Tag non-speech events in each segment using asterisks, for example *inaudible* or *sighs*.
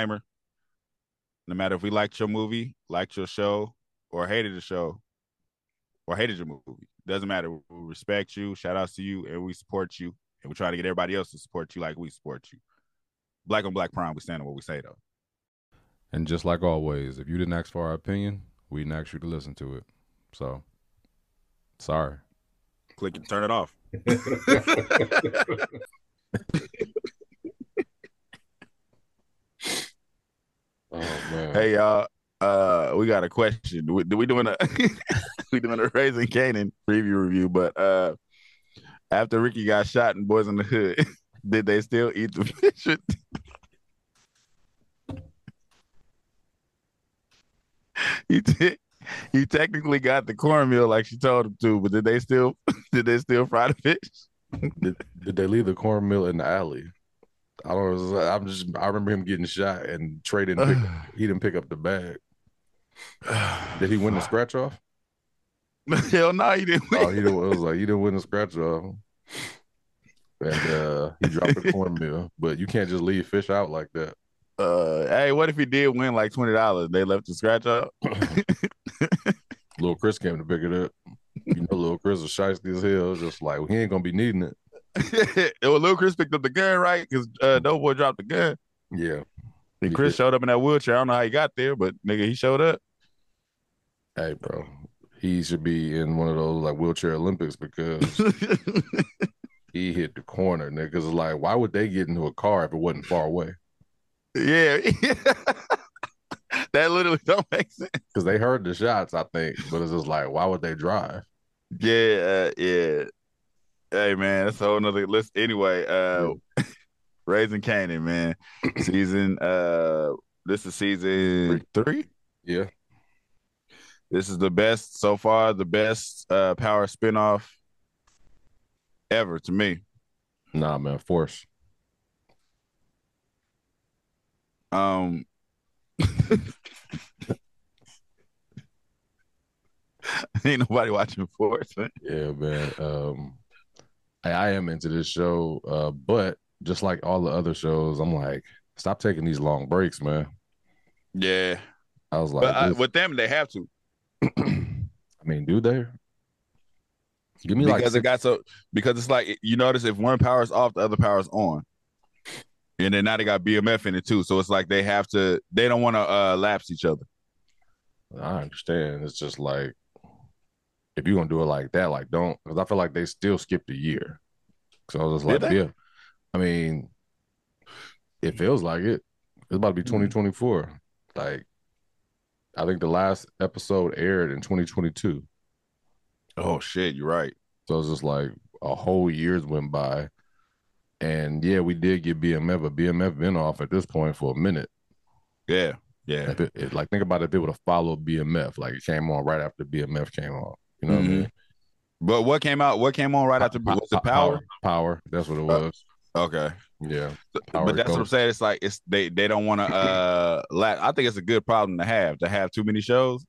disclaimer: no matter if we liked your movie, liked your show, or hated the show, or hated your movie, doesn't matter. We respect you. Shout outs to you, and we support you, and we try to get everybody else to support you like we support you. Black on Black Prime, we stand on what we say though. And just like always, if you didn't ask for our opinion, we didn't ask you to listen to it. So, sorry. Click and turn it off. *laughs* *laughs* Oh man. Hey y'all, uh, we got a question. Do we, we doing a *laughs* we doing a Raising Kanan preview review? But uh, after Ricky got shot in Boyz n the Hood, *laughs* did they still eat the fish? *laughs* he did. He technically got the cornmeal like she told him to, but did they still did they still fry the fish? did, did they leave the cornmeal in the alley? I don't know. I'm just. I remember him getting shot and Trey didn't. Pick, *sighs* he didn't pick up the bag. *sighs* Did he win the scratch off? *laughs* Hell no, he didn't. Win. Oh, he didn't. It was like he didn't win the scratch off. And uh, he dropped the *laughs* cornmeal, but you can't just leave fish out like that. Uh, hey, what if he did win like twenty dollars? They left the scratch up. *laughs* Little Chris came to pick it up. You know, little Chris was shiesty as hell. Just like well, he ain't gonna be needing it. *laughs* well, Lil Chris picked up the gun, right? Because uh, Doughboy dropped the gun. Yeah. And Chris showed up in that wheelchair. I don't know how he got there, but nigga, he showed up. Hey, bro, he should be in one of those like wheelchair Olympics because *laughs* he hit the corner. Niggas like, why would they get into a car if it wasn't far away? Yeah. *laughs* that literally don't make sense. Because they heard the shots, I think, but it's just like, why would they drive? Yeah, uh, yeah. Hey man, that's a whole nother list. Anyway, uh. Raising Kanan, man. *clears throat* season uh this is season three. Yeah. This is the best so far, the best uh power spinoff ever to me. Nah, man, force. Um *laughs* Ain't nobody watching Force, man. Yeah, man. Um I, I am into this show, uh, but just like all the other shows, I'm like, stop taking these long breaks, man. Yeah, I was like, but I, with them, they have to. *clears throat* I mean, do they? Give me because like it got so because it's like you notice if one power is off, the other power is on, and then now they got BMF in it too. So it's like they have to. They don't want to uh, lapse each other. I understand. It's just like if you're gonna do it like that, like don't because I feel like they still skipped a year. So I was just like, yeah. I mean, it feels like it. It's about to be 2024. Mm-hmm. Like, I think the last episode aired in 2022. Oh shit, you're right. So it's just like a whole year's went by. And yeah, we did get BMF, but BMF been off at this point for a minute. Yeah. Yeah. It, it, like think about it, if it would have followed BMF, like it came on right after BMF came on. You know mm-hmm. what I mm-hmm. mean? But what came out? What came on right after? Was the power? Power. that's what it uh, was. Uh, okay. Yeah. Power but that's what I'm saying. It's like it's they they don't want to uh lack. I think it's a good problem to have to have too many shows.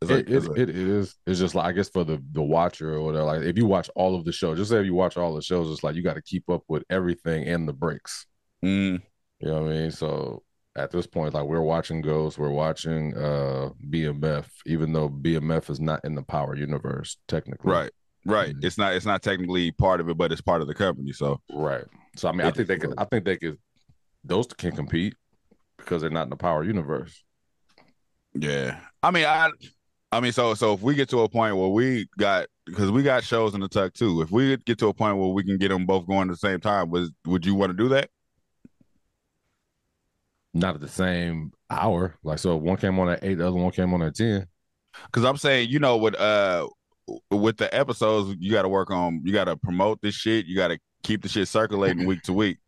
It's like, it, it, it is. It's just like I guess for the the watcher or whatever. Like if you watch all of the shows, just say if you watch all the shows, it's like you got to keep up with everything and the breaks. Mm. You know what I mean? So at this point, like we're watching Ghost, we're watching uh BMF, even though BMF is not in the Power universe technically. Right. Right. Mm-hmm. It's not it's not technically part of it, but it's part of the company. So Right. So I mean I think they could I think they could those can compete because they're not in the Power universe. Yeah. I mean I I mean so so if we get to a point where we got because we got shows in the tuck too. If we get to a point where we can get them both going at the same time, was would you want to do that? Not at the same hour. Like so, one came on at eight, the other one came on at ten. Because I'm saying, you know, with uh with the episodes, you got to work on, you got to promote this shit. You got to keep the shit circulating week to week.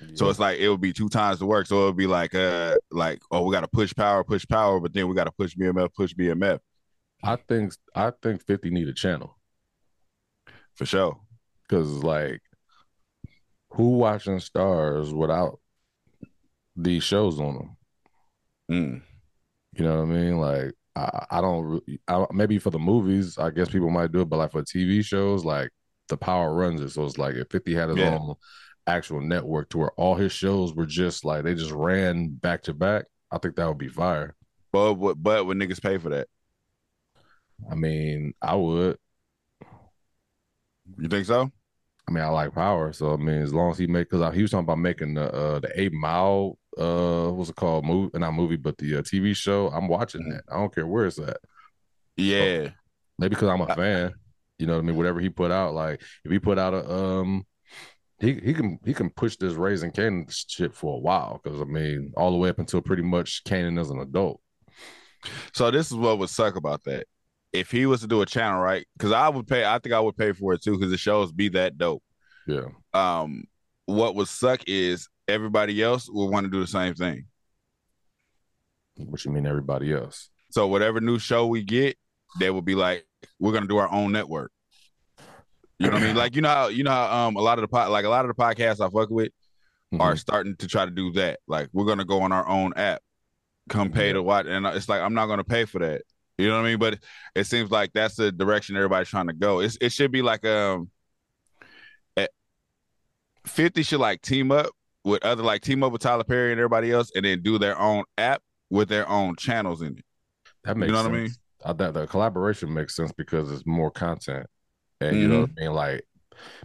Yeah. So it's like it would be two times the work. So it would be like uh like oh we got to push power, push power, but then we got to push BMF, push BMF. I think I think Fifty need a channel for sure. Because like, who watching Starz without these shows on them. Mm. You know what I mean? Like I, I don't I, maybe for the movies, I guess people might do it, but like for TV shows, like the power runs it. So it's like if 50 had his yeah. own actual network to where all his shows were just like they just ran back to back, I think that would be fire. But but but would niggas pay for that? I mean, I would. You think so? I mean, I like power, so I mean, as long as he make, because he was talking about making the uh the Eight Mile, uh, what's it called? Movie, not movie, but the uh, TV show. I'm watching mm-hmm. that. I don't care where it's at. Yeah, so, maybe because I'm a fan. You know what I mean? Whatever he put out, like if he put out a um, he he can he can push this raising Kanan shit for a while because I mean, all the way up until pretty much Kanan as an adult. So this is what would suck about that if he was to do a channel, right? Because I would pay. I think I would pay for it too because the shows be that dope. Yeah. Um, what would suck is everybody else would want to do the same thing. What you mean, everybody else? So whatever new show we get, they will be like, we're gonna do our own network. You know what I mean? Like you know how you know how um a lot of the pod, like a lot of the podcasts I fuck with mm-hmm. are starting to try to do that. Like we're gonna go on our own app, come pay mm-hmm. to watch, and it's like I'm not gonna pay for that. You know what I mean? But it seems like that's the direction everybody's trying to go. It's, it should be like um, 50 should like team up with other like team up with Tyler Perry and everybody else, and then do their own app with their own channels in it. That makes you know sense. what I mean. I, that the collaboration makes sense because it's more content, and mm-hmm. you know what I mean. Like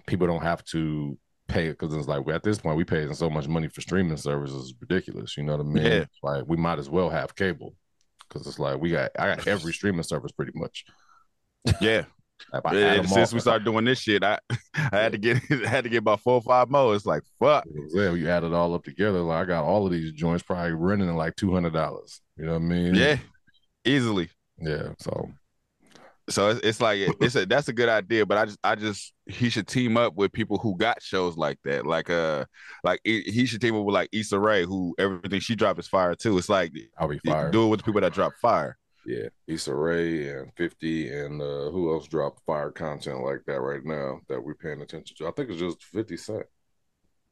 people don't have to pay because it's like at this point we paying so much money for streaming services is ridiculous. You know what I mean? Yeah. Like we might as well have cable because it's like we got I got every streaming service pretty much. Yeah. Like since we started doing this shit, I *laughs* I had to get *laughs* I had to get about four or five more. It's like fuck. Yeah, you add it all up together. Like I got all of these joints probably running in like two hundred dollars. You know what I mean? Yeah, easily. Yeah. So so it's, it's like it's a *laughs* that's a good idea, but I just I just he should team up with people who got shows like that. Like uh like he should team up with like Issa Rae, who everything she drop is fire too. It's like I'll be fire. Do it with the people that drop fire. Yeah, Issa Rae and Fifty and uh who else drop fire content like that right now that we're paying attention to? I think it's just Fifty Cent.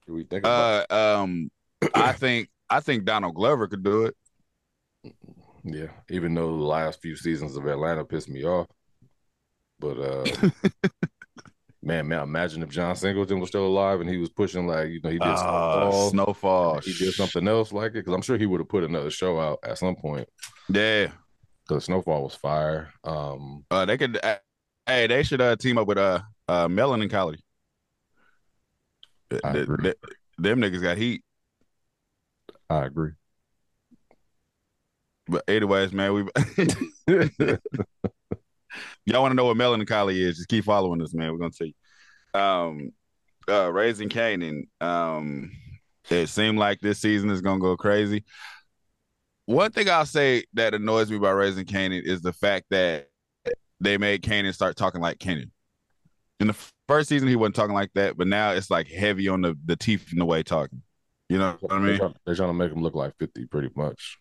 Do we think? uh, um, I *clears throat* think I think Donald Glover could do it. Yeah, even though the last few seasons of Atlanta pissed me off. But uh, *laughs* man, man, imagine if John Singleton was still alive and he was pushing like you know he did uh, Snowfall, Snowfall. He did something else like it because I'm sure he would have put another show out at some point. Yeah, because Snowfall was fire. Um, uh, they could, uh, hey, they should uh, team up with uh, uh Melanin Collie. I the, agree. The, them niggas got heat. I agree. But anyways, man, we *laughs* y'all want to know what Melanin Collie is, just keep following us, man. We're gonna tell you. Um, uh, Raising Kanan. Um, it seemed like this season is gonna go crazy. One thing I'll say that annoys me about Raising Kanan is the fact that they made Kanan start talking like Kanan. In the first season, he wasn't talking like that, but now it's like heavy on the the teeth in the way talking. You know what I mean? They're trying, they're trying to make him look like fifty, pretty much.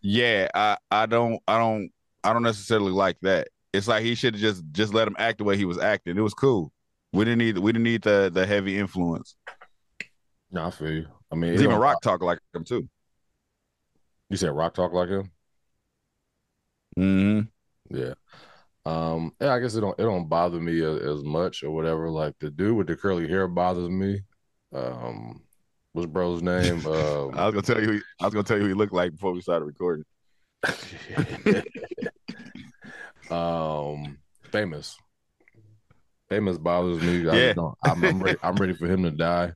Yeah, I I don't I don't I don't necessarily like that. It's like he should have just just let him act the way he was acting. It was cool. We didn't need we didn't need the the heavy influence. No, I feel you. I mean, even Raq talk like him too. You said Raq talk like him. Hmm. Yeah. Um. Yeah. I guess it don't it don't bother me as, as, much or whatever. Like the dude with the curly hair bothers me. Um. What's bro's name? *laughs* Um, I was gonna tell you. I was gonna tell you who he looked like before we started recording. *laughs* um, famous. Famous bothers me. I yeah. I'm, I'm, ready, I'm ready for him to die.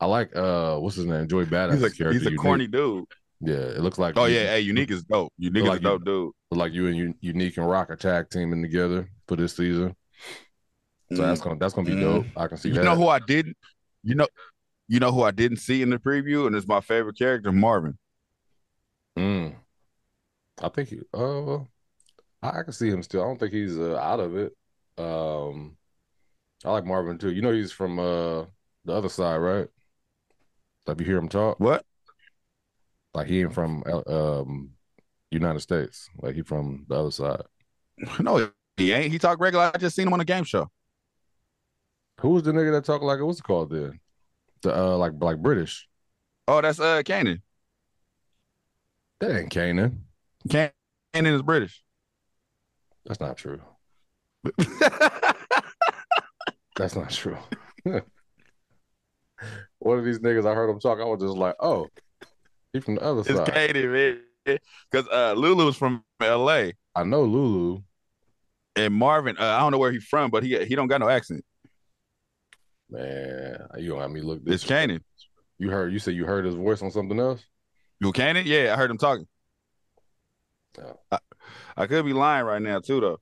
I like uh, what's his name? Joey Bada$$. He's a. He's a corny dude. Yeah, it looks like. Oh yeah, hey, Unique is dope. Unique is like dope dude. Like you and Unique and Rock attack teaming together for this season. So mm. that's gonna that's gonna be mm. dope. I can see. You that. know who I didn't? You know, you know who I didn't see in the preview, and it's my favorite character, Marvin. Mm. I think he. Uh, I, I can see him still. I don't think he's uh, out of it. Um, I like Marvin too. You know, he's from uh the other side, right? Like you hear him talk. What? Like he ain't from um United States. Like he from the other side. *laughs* No, he ain't. He talk regular. I just seen him on a game show. Who was the nigga that talk like what's it called then? The uh like like British. Oh, that's uh Kanan. That ain't Kanan. Canaan is British. That's not true. *laughs* That's not true. *laughs* one of these niggas, I heard him talk. I was just like, oh, he from the other It's side. Katie, man. Because uh, Lulu's from L.A. I know Lulu. and Marvin. Uh, I don't know where he's from, but he he don't got no accent. Man, you don't have me look This It's. Cannon. You heard? You said you heard his voice on something else? You Cannon? Yeah, I heard him talking. Yeah. I, I could be lying right now too, though.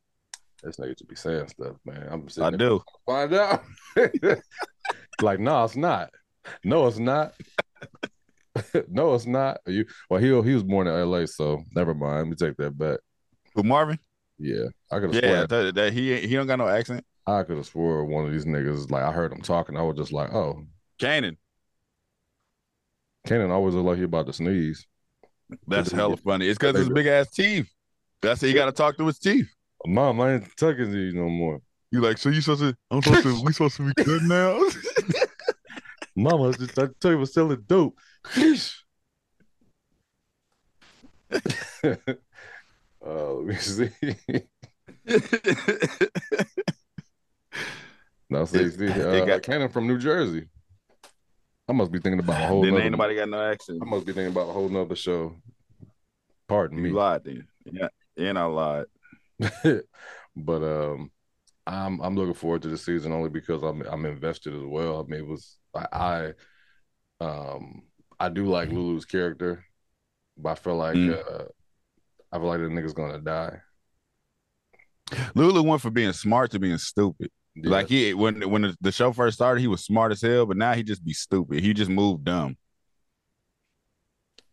This nigga should be saying stuff, man. I'm I there do. find out. *laughs* like, no, it's not. No, it's not. *laughs* no, it's not. You well, he he was born in LA, so never mind. Let me take that back. Who Marvin? Yeah, I could Yeah, that, that he he don't got no accent. I could have swore one of these niggas. Like I heard him talking, I was just like, oh, Cannon. Cannon always look like he about to sneeze. That's hella funny. It's because his big ass teeth. That's how you got to talk through his teeth. Mom, I ain't tucking these no more. You like, so you supposed to? I'm supposed to. We supposed to be good now. *laughs* Mama, I tell you was selling dope. *laughs* uh, let me see. *laughs* no, see, see, It uh, got- Cannon from New Jersey. I must be thinking about a whole. then nother, ain't nobody got no accent. I must be thinking about a whole nother show. Pardon me. You lied then. Yeah, and I lied. *laughs* but um, I'm I'm looking forward to the season only because I'm I'm invested as well. I mean, it was I, I um I do like Lulu's character, but I feel like Mm. uh, I feel like the nigga's gonna die. Lulu went from being smart to being stupid. Yeah. Like he when when the, the show first started, he was smart as hell, but now he just be stupid. He just moved dumb.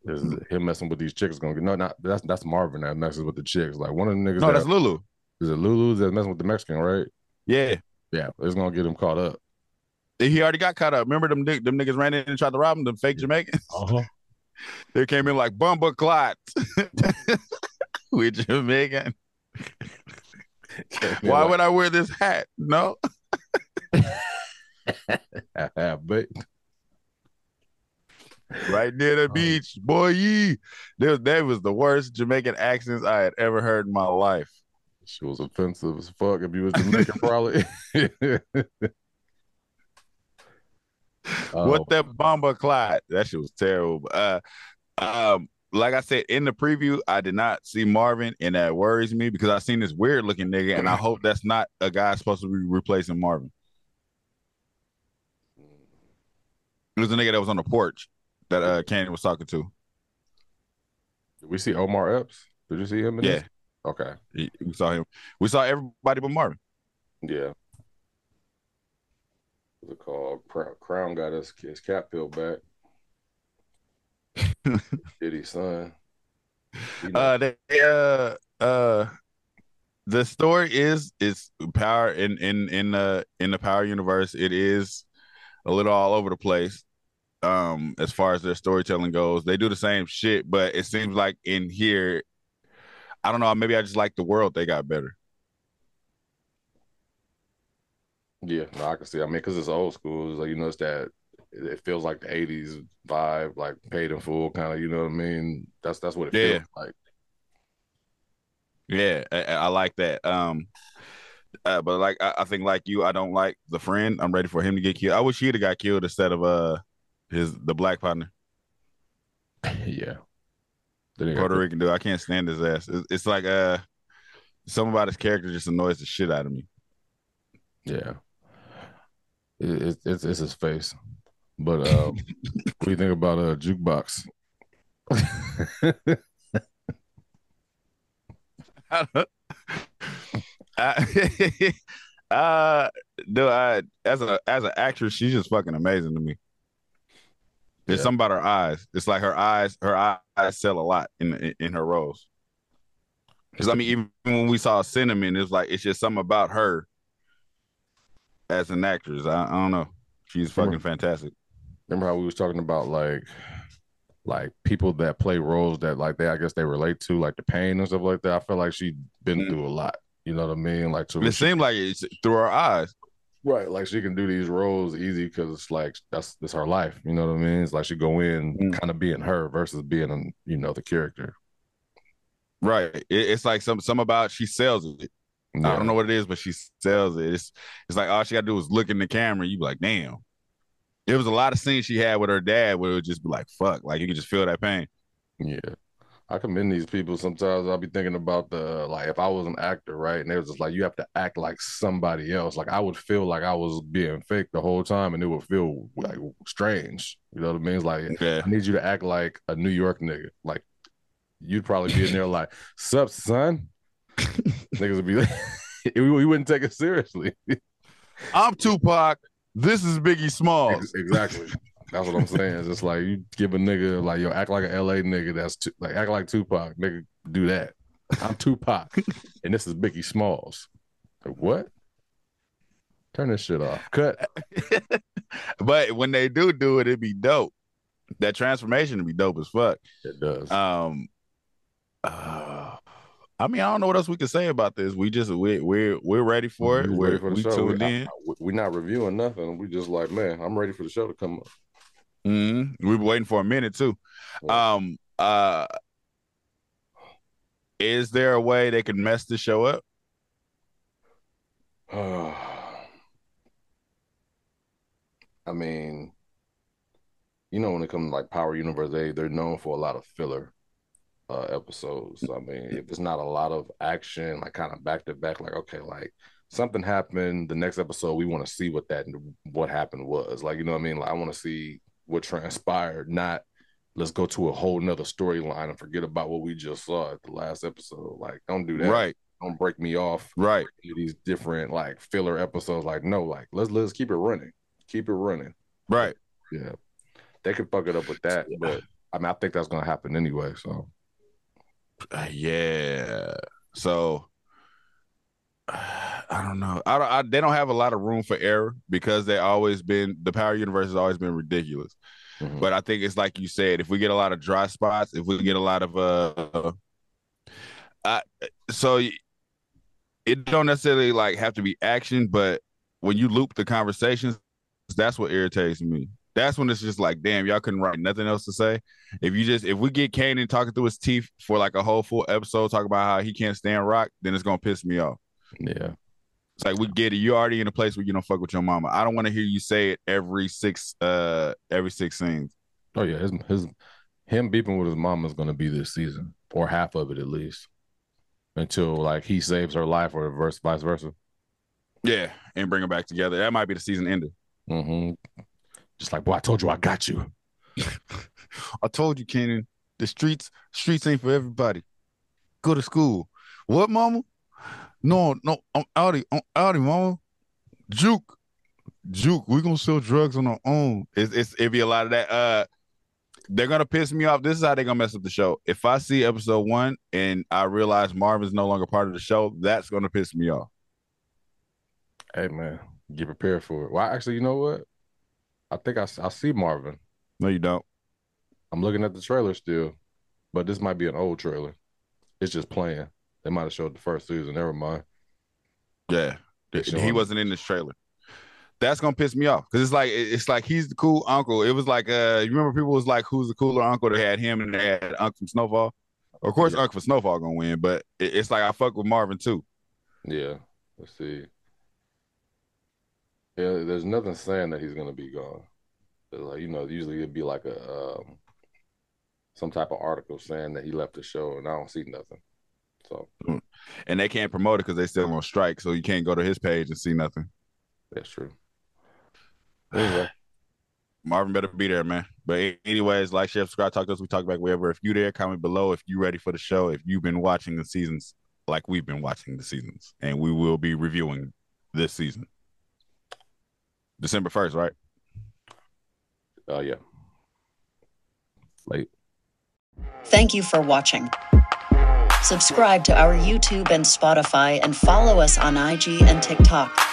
Is him messing with these chicks gonna get no not that's that's Marvin that messes with the chicks. Like one of the niggas No, that, that's Lulu. is it Lulu that's messing with the Mexican, right? Yeah, Yeah, it's gonna get him caught up. He already got caught up. Remember them them niggas ran in and tried to rob him. Them fake Jamaicans. Uh-huh. *laughs* They came in like bumba clot *laughs* with Jamaican. Why would I wear this hat? No, *laughs* but right near the Oh. beach, boy. Yee. That, that was the worst Jamaican accents I had ever heard in my life. she was offensive as fuck if you was Jamaican, probably. What Oh, that bomba clot? That shit was terrible. Uh, um, like I said in the preview, I did not see Marvin, and that worries me because I seen this weird looking nigga, and I hope that's not a guy supposed to be replacing Marvin. It was a nigga that was on the porch that uh Canyon was talking to. Did we see Omar Epps? Did you see him? In Yeah, This? Okay. we saw him. We saw everybody but Marvin. Yeah. What's it called? Crown, got his, his cap peeled back. *laughs* Diddy's son. He Uh, they, uh, uh, the story is is power in in in the in the power universe. It is a little all over the place. Um, as far as their storytelling goes, they do the same shit, but it seems like in here, I don't know. Maybe I just like the world they got better. Yeah, no, I can see. I mean, because it's old school. It's like you know, it's that it feels like the '80s vibe, like paid in full, kind of. You know what I mean? That's that's what it Yeah. feels like. Yeah, I, I like that. Um, uh, but like I, I think like you, I don't like the friend. I'm ready for him to get killed. I wish he'd have got killed instead of uh his the black partner. *laughs* yeah. Puerto Rican dude. I can't stand his ass. It's, it's like uh, something about his character just annoys the shit out of me. Yeah. It, it, it's it's his face. But um, *laughs* what do you think about a uh, jukebox? *laughs* I, *laughs* uh, no, I as a as an actress, she's just fucking amazing to me. There's Yeah. something about her eyes. It's like her eyes, her eyes sell a lot in in, in her roles. Because I mean, even when we saw Cinnamon, it's like it's just something about her as an actress. I, I don't know. She's fucking fantastic. Remember how we was talking about like like people that play roles that like they I guess they relate to, like the pain and stuff like that. I feel like she's been Mhm. through a lot. You know what I mean? Like to It seemed like it's through her eyes. right, like she can do these roles easy because it's like that's that's her life. You know what I mean? It's like she go in Mm. kind of being her versus being you know the character. Right. It, it's like some some about she sells it. I don't know what it is, but she sells it. It's it's like all she gotta do is look in the camera. And you be like, damn. There was a lot of scenes she had with her dad where it would just be like, fuck, like you could just feel that pain. Yeah. I commend these people. Sometimes I'll be thinking about the like if I was an actor, right? And it was just like you have to act like somebody else. Like I would feel like I was being fake the whole time, and it would feel like strange. You know what I mean? It's like yeah. I need you to act like a New York nigga. Like you'd probably be in there like, "Sup, son?" *laughs* Niggas would be like, *laughs* we wouldn't take it seriously. *laughs* I'm Tupac. This is Biggie Smalls. Exactly. That's what I'm saying. It's just like you give a nigga like yo act like an LA nigga. That's like act like Tupac. Nigga, do that. I'm Tupac, and this is Biggie Smalls. Like, what? Turn this shit off. Cut. but when they do do it, it'd be dope. That transformation would be dope as fuck. It does. Um. Uh, I mean, I don't know what else we can say about this. We just we we're we're ready for it. We're, ready for the we show. We, in. we're not reviewing nothing. We just like, man, I'm ready for the show to come up. Mm-hmm. We've been waiting for a minute too. Yeah. Um. Uh. Is there a way they could mess the show up? *sighs* I mean, you know, when it comes to like Power Universe, they they're known for a lot of filler uh, episodes. I mean, if it's not a lot of action, like kind of back to back, like okay, like something happened. The next episode, we want to see what that what happened was. Like you know what I mean? Like I want to see what transpired. Not let's go to a whole nother storyline and forget about what we just saw at the last episode. Like don't do that. Right. Don't break me off. Right. These different like filler episodes. Like no, like let's let's keep it running. Keep it running. Right. Yeah. They could fuck it up with that, but I mean I think that's gonna happen anyway. So yeah. So *sighs* I don't know. I, don't, I they don't have a lot of room for error because they always been the power universe has always been ridiculous. Mm-hmm. But I think it's like you said, if we get a lot of dry spots, if we get a lot of uh, I, so it don't necessarily like have to be action, but when you loop the conversations, that's what irritates me that's when it's just like, damn, y'all couldn't write nothing else to say. If you just if we get Kanan talking through his teeth for like a whole full episode, talking about how he can't stand Raq, then it's gonna piss me off. Yeah. It's like we get it. You're already in a place where you don't fuck with your mama. I don't want to hear you say it every six uh every six scenes. Oh yeah, his his him beeping with his mama is gonna be this season, or half of it at least. Until like he saves her life or vice vice versa. Yeah, and bring them back together. That might be the season ender. Mm-hmm. Just like, boy, I told you I got you. *laughs* I told you, Kenan, the streets streets ain't for everybody. Go to school. What, mama? No, no, I'm outie. I'm outie, mama. Juke. Juke, we gonna sell drugs on our own. It's, it's it be a lot of that. Uh they're gonna piss me off. This is how they're gonna mess up the show. If I see episode one and I realize Marvin's no longer part of the show, that's gonna piss me off. Hey man, get prepared for it. Well, actually, you know what? I think I, I see Marvin. No, you don't. I'm looking at the trailer still, but this might be an old trailer. It's just playing. They might have showed the first season. Never mind. Yeah, he wasn't in this trailer. That's gonna piss me off because it's like it's like he's the cool uncle. It was like uh, you remember people was like, who's the cooler uncle? They had him and they had Uncle from Snowfall. Of course, yeah. Uncle from Snowfall gonna win, but it's like I fuck with Marvin too. Yeah, let's see. Yeah, there's nothing saying that he's gonna be gone. Like you know, usually it'd be like a um, some type of article saying that he left the show, and I don't see nothing. So, hmm. and they can't promote it because they still on strike, so you can't go to his page and see nothing. That's true. *sighs* Anyway. Marvin better be there, man. But anyways, like, share, subscribe, talk to us. We talk back wherever. If you there, comment below if you ready for the show. If you've been watching the seasons like we've been watching the seasons, and we will be reviewing this season. December 1st, right? Uh, yeah. Late. Thank you for watching. Subscribe to our YouTube and Spotify and follow us on IG and TikTok.